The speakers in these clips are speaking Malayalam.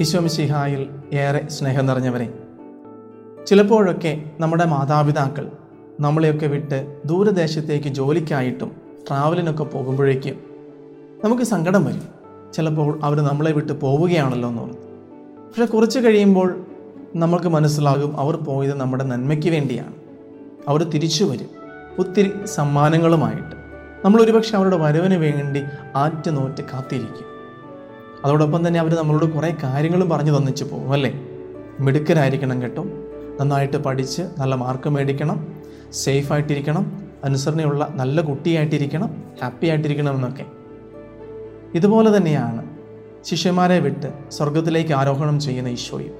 ഈശോമിശിഹായിൽ ഏറെ സ്നേഹം നിറഞ്ഞവരെ ചിലപ്പോഴൊക്കെ നമ്മുടെ മാതാപിതാക്കൾ നമ്മളെയൊക്കെ വിട്ട് ദൂരദേശത്തേക്ക് ജോലിക്കായിട്ടും ട്രാവലിനൊക്കെ പോകുമ്പോഴേക്കും നമുക്ക് സങ്കടം വരും. ചിലപ്പോൾ അവർ നമ്മളെ വിട്ട് പോവുകയാണല്ലോ എന്ന് എന്നുള്ളത് പക്ഷെ കുറച്ച് കഴിയുമ്പോൾ നമുക്ക് മനസ്സിലാകും അവർ പോയത് നമ്മുടെ നന്മയ്ക്ക് വേണ്ടിയാണ്. അവർ തിരിച്ചു വരും. ഒത്തിരി സമ്മാനങ്ങളുമായിട്ട്. നമ്മൾ ഒരുപക്ഷെ അവരുടെ വരവിന് വേണ്ടി ആറ്റുനോറ്റ് കാത്തിരിക്കും. അതോടൊപ്പം തന്നെ അവർ നമ്മളോട് കുറേ കാര്യങ്ങളും പറഞ്ഞു തന്നിച്ചു പോകും അല്ലേ? മിടുക്കരായിരിക്കണം കേട്ടോ. നന്നായിട്ട് പഠിച്ച് നല്ല മാർക്ക് മേടിക്കണം സേഫായിട്ടിരിക്കണം അനുസരണയുള്ള നല്ല കുട്ടിയായിട്ടിരിക്കണം ഹാപ്പി ആയിട്ടിരിക്കണം എന്നൊക്കെ. ഇതുപോലെ തന്നെയാണ് ശിഷ്യന്മാരെ വിട്ട് സ്വർഗത്തിലേക്ക് ആരോഹണം ചെയ്യുന്ന ഈശോയും.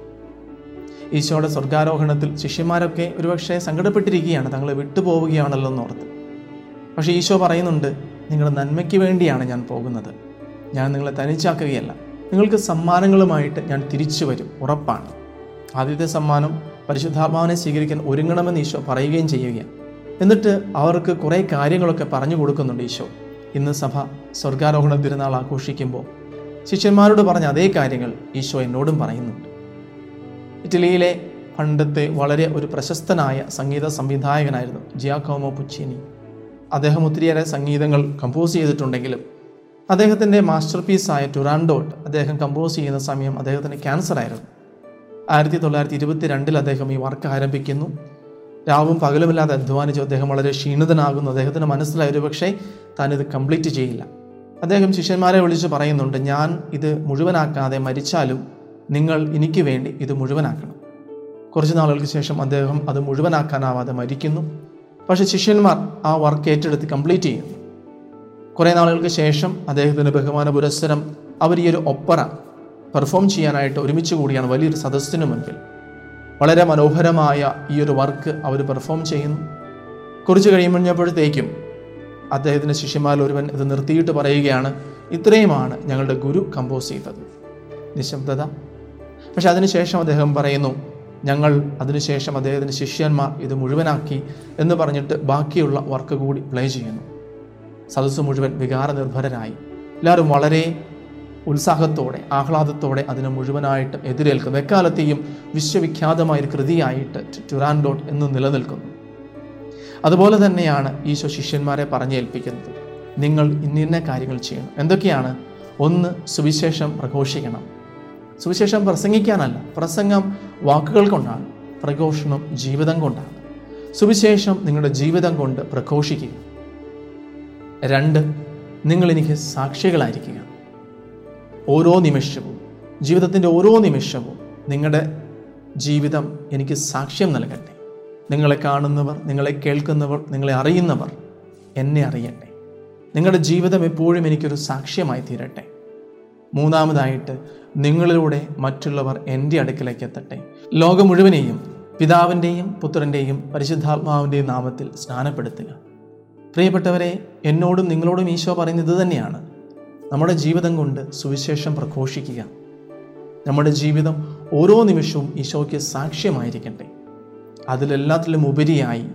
ഈശോയുടെ സ്വർഗാരോഹണത്തിൽ ശിഷ്യന്മാരൊക്കെ ഒരുപക്ഷെ സങ്കടപ്പെട്ടിരിക്കുകയാണ് തങ്ങളെ വിട്ടുപോവുകയാണല്ലോ എന്നോർത്ത്. പക്ഷേ ഈശോ പറയുന്നുണ്ട് നിങ്ങളുടെ നന്മയ്ക്ക് വേണ്ടിയാണ് ഞാൻ പോകുന്നത്. ഞാൻ നിങ്ങളെ തനിച്ചാക്കുകയല്ല. നിങ്ങൾക്ക് സമ്മാനങ്ങളുമായിട്ട് ഞാൻ തിരിച്ചു വരും. ഉറപ്പാണ്. ആദ്യത്തെ സമ്മാനം പരിശുദ്ധാത്മാവിനെ സ്വീകരിക്കാൻ ഒരുങ്ങണമെന്ന് ഈശോ പറയുകയും ചെയ്യുകയാണ്. എന്നിട്ട് അവർക്ക് കുറേ കാര്യങ്ങളൊക്കെ പറഞ്ഞു കൊടുക്കുന്നുണ്ട് ഈശോ. ഇന്ന് സഭ സ്വർഗാരോഹണ തിരുനാൾ ആഘോഷിക്കുമ്പോൾ ശിഷ്യന്മാരോട് പറഞ്ഞ അതേ കാര്യങ്ങൾ ഈശോ എന്നോടും പറയുന്നുണ്ട്. ഇറ്റലിയിലെ പണ്ടത്തെ വളരെ ഒരു പ്രശസ്തനായ സംഗീത സംവിധായകനായിരുന്നു ജിയാക്കോമോ പുച്ചിനി. അദ്ദേഹം ഒത്തിരിയേറെ സംഗീതങ്ങൾ കമ്പോസ് ചെയ്തിട്ടുണ്ടെങ്കിലും അദ്ദേഹത്തിന്റെ മാസ്റ്റർ പീസായ ടുറാൻഡോട്ട് അദ്ദേഹം കമ്പോസ് ചെയ്യുന്ന സമയം അദ്ദേഹത്തിന് ക്യാൻസർ ആയിരുന്നു. ആയിരത്തി തൊള്ളായിരത്തി ഇരുപത്തി രണ്ടിൽ അദ്ദേഹം ഈ വർക്ക് ആരംഭിക്കുന്നു. രാവും പകലുമില്ലാതെ അധ്വാനിച്ചു അദ്ദേഹം വളരെ ക്ഷീണിതനാകുന്നു. അദ്ദേഹത്തിന് മനസ്സിലായ. ഒരു പക്ഷേ താനിത് കംപ്ലീറ്റ് ചെയ്യില്ല. അദ്ദേഹം ശിഷ്യന്മാരെ വിളിച്ച് പറയുന്നുണ്ട് ഞാൻ ഇത് മുഴുവനാക്കാതെ മരിച്ചാലും നിങ്ങൾ എനിക്ക് വേണ്ടി ഇത് മുഴുവനാക്കണം. കുറച്ച് നാളുകൾക്ക് ശേഷം അദ്ദേഹം അത് മുഴുവനാക്കാനാവാതെ മരിക്കുന്നു. പക്ഷേ ശിഷ്യന്മാർ ആ വർക്ക് ഏറ്റെടുത്ത് കംപ്ലീറ്റ് ചെയ്യുന്നു. കുറേ നാളുകൾക്ക് ശേഷം അദ്ദേഹത്തിന് ബഹുമാന പുരസ്സരം അവർ ഈ ഒരു ഒപ്പറ പെർഫോം ചെയ്യാനായിട്ട് ഒരുമിച്ച് കൂടിയാണ് വലിയൊരു സദസ്സിനു മുൻപിൽ. വളരെ മനോഹരമായ ഈ ഒരു വർക്ക് അവർ പെർഫോം ചെയ്യുന്നു. കുറച്ച് കഴിയുമ്പോഴത്തേക്കും അദ്ദേഹത്തിന്റെ ശിഷ്യന്മാരിൽ ഒരുവൻ ഇത് നിർത്തിയിട്ട് പറയുകയാണ് ഇത്രയുമാണ് ഞങ്ങളുടെ ഗുരു കമ്പോസ് ചെയ്തത്. നിശബ്ദത. പക്ഷെ അതിനുശേഷം അദ്ദേഹം പറയുന്നു ഞങ്ങൾ അതിനുശേഷം അദ്ദേഹത്തിന്റെ ശിഷ്യന്മാർ ഇത് മുഴുവനാക്കി എന്ന് പറഞ്ഞിട്ട് ബാക്കിയുള്ള വർക്ക് കൂടി പ്ലേ ചെയ്യുന്നു. സദസ്സ് മുഴുവൻ വികാരനിർഭരനായി. എല്ലാവരും വളരെ ഉത്സാഹത്തോടെ ആഹ്ലാദത്തോടെ അതിനെ മുഴുവനായിട്ട് എതിരേൽക്കുന്നു. എക്കാലത്തെയും വിശ്വവിഖ്യാതമായ ഒരു കൃതിയായിട്ട് ടുറാൻഡോട്ട് എന്ന് നിലനിൽക്കുന്നു. അതുപോലെ തന്നെയാണ് ഈശോ ശിഷ്യന്മാരെ പറഞ്ഞേൽപ്പിക്കുന്നത്. നിങ്ങൾ ഇന്നിന്ന കാര്യങ്ങൾ ചെയ്യണം. എന്തൊക്കെയാണ്? ഒന്ന് സുവിശേഷം പ്രഘോഷിക്കണം. സുവിശേഷം പ്രസംഗിക്കാനല്ല പ്രസംഗം വാക്കുകൾ കൊണ്ടാണ് പ്രഘോഷണം ജീവിതം കൊണ്ടാണ്. സുവിശേഷം നിങ്ങളുടെ ജീവിതം കൊണ്ട് പ്രഘോഷിക്കുക. രണ്ട് നിങ്ങൾ എനിക്ക് സാക്ഷികളായിരിക്കുക. ഓരോ നിമിഷവും ജീവിതത്തിന്റെ ഓരോ നിമിഷവും നിങ്ങളുടെ ജീവിതം എനിക്ക് സാക്ഷ്യം നൽകട്ടെ. നിങ്ങളെ കാണുന്നവർ നിങ്ങളെ കേൾക്കുന്നവർ നിങ്ങളെ അറിയുന്നവർ എന്നെ അറിയട്ടെ. നിങ്ങളുടെ ജീവിതം എപ്പോഴും എനിക്കൊരു സാക്ഷ്യമായി തീരട്ടെ. മൂന്നാമതായിട്ട് നിങ്ങളിലൂടെ മറ്റുള്ളവർ എന്റെ അടുക്കിലേക്ക് എത്തട്ടെ. ലോകം മുഴുവനെയും പിതാവിന്റെയും പുത്രന്റെയും പരിശുദ്ധാത്മാവിന്റെയും നാമത്തിൽ സ്നാനപ്പെടുത്തുക. പ്രിയപ്പെട്ടവരെ എന്നോടും നിങ്ങളോടും ഈശോ പറയുന്നത് തന്നെയാണ് നമ്മുടെ ജീവിതം കൊണ്ട് സുവിശേഷം പ്രഘോഷിക്കുക. നമ്മുടെ ജീവിതം ഓരോ നിമിഷവും ഈശോയ്ക്ക് സാക്ഷ്യമായിരിക്കട്ടെ. അതിലെല്ലാത്തിലും ഉപരിയായി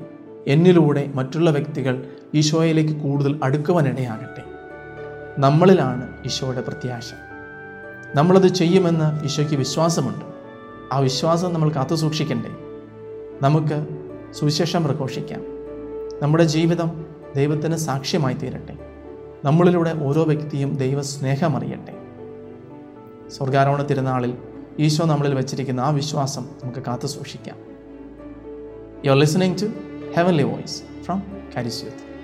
എന്നിലൂടെ മറ്റുള്ള വ്യക്തികൾ ഈശോയിലേക്ക് കൂടുതൽ അടുക്കുവാനിടയാകട്ടെ. നമ്മളിലാണ് ഈശോയുടെ പ്രത്യാശ. നമ്മളത് ചെയ്യുമെന്ന് ഈശോയ്ക്ക് വിശ്വാസമുണ്ട്. ആ വിശ്വാസം നമ്മൾ കാത്തു സൂക്ഷിക്കണ്ടേ. നമുക്ക് സുവിശേഷം പ്രഘോഷിക്കാം. നമ്മുടെ ജീവിതം ദൈവത്തിന് സാക്ഷ്യമായി തീരട്ടെ. നമ്മളിലൂടെ ഓരോ വ്യക്തിയും ദൈവ സ്നേഹം അറിയട്ടെ. സ്വർഗാരോഹണ തിരുനാളിൽ ഈശോ നമ്മളിൽ വെച്ചിരിക്കുന്ന ആ വിശ്വാസം നമുക്ക് കാത്തു സൂക്ഷിക്കാം. You are listening to heavenly voice from Karis youth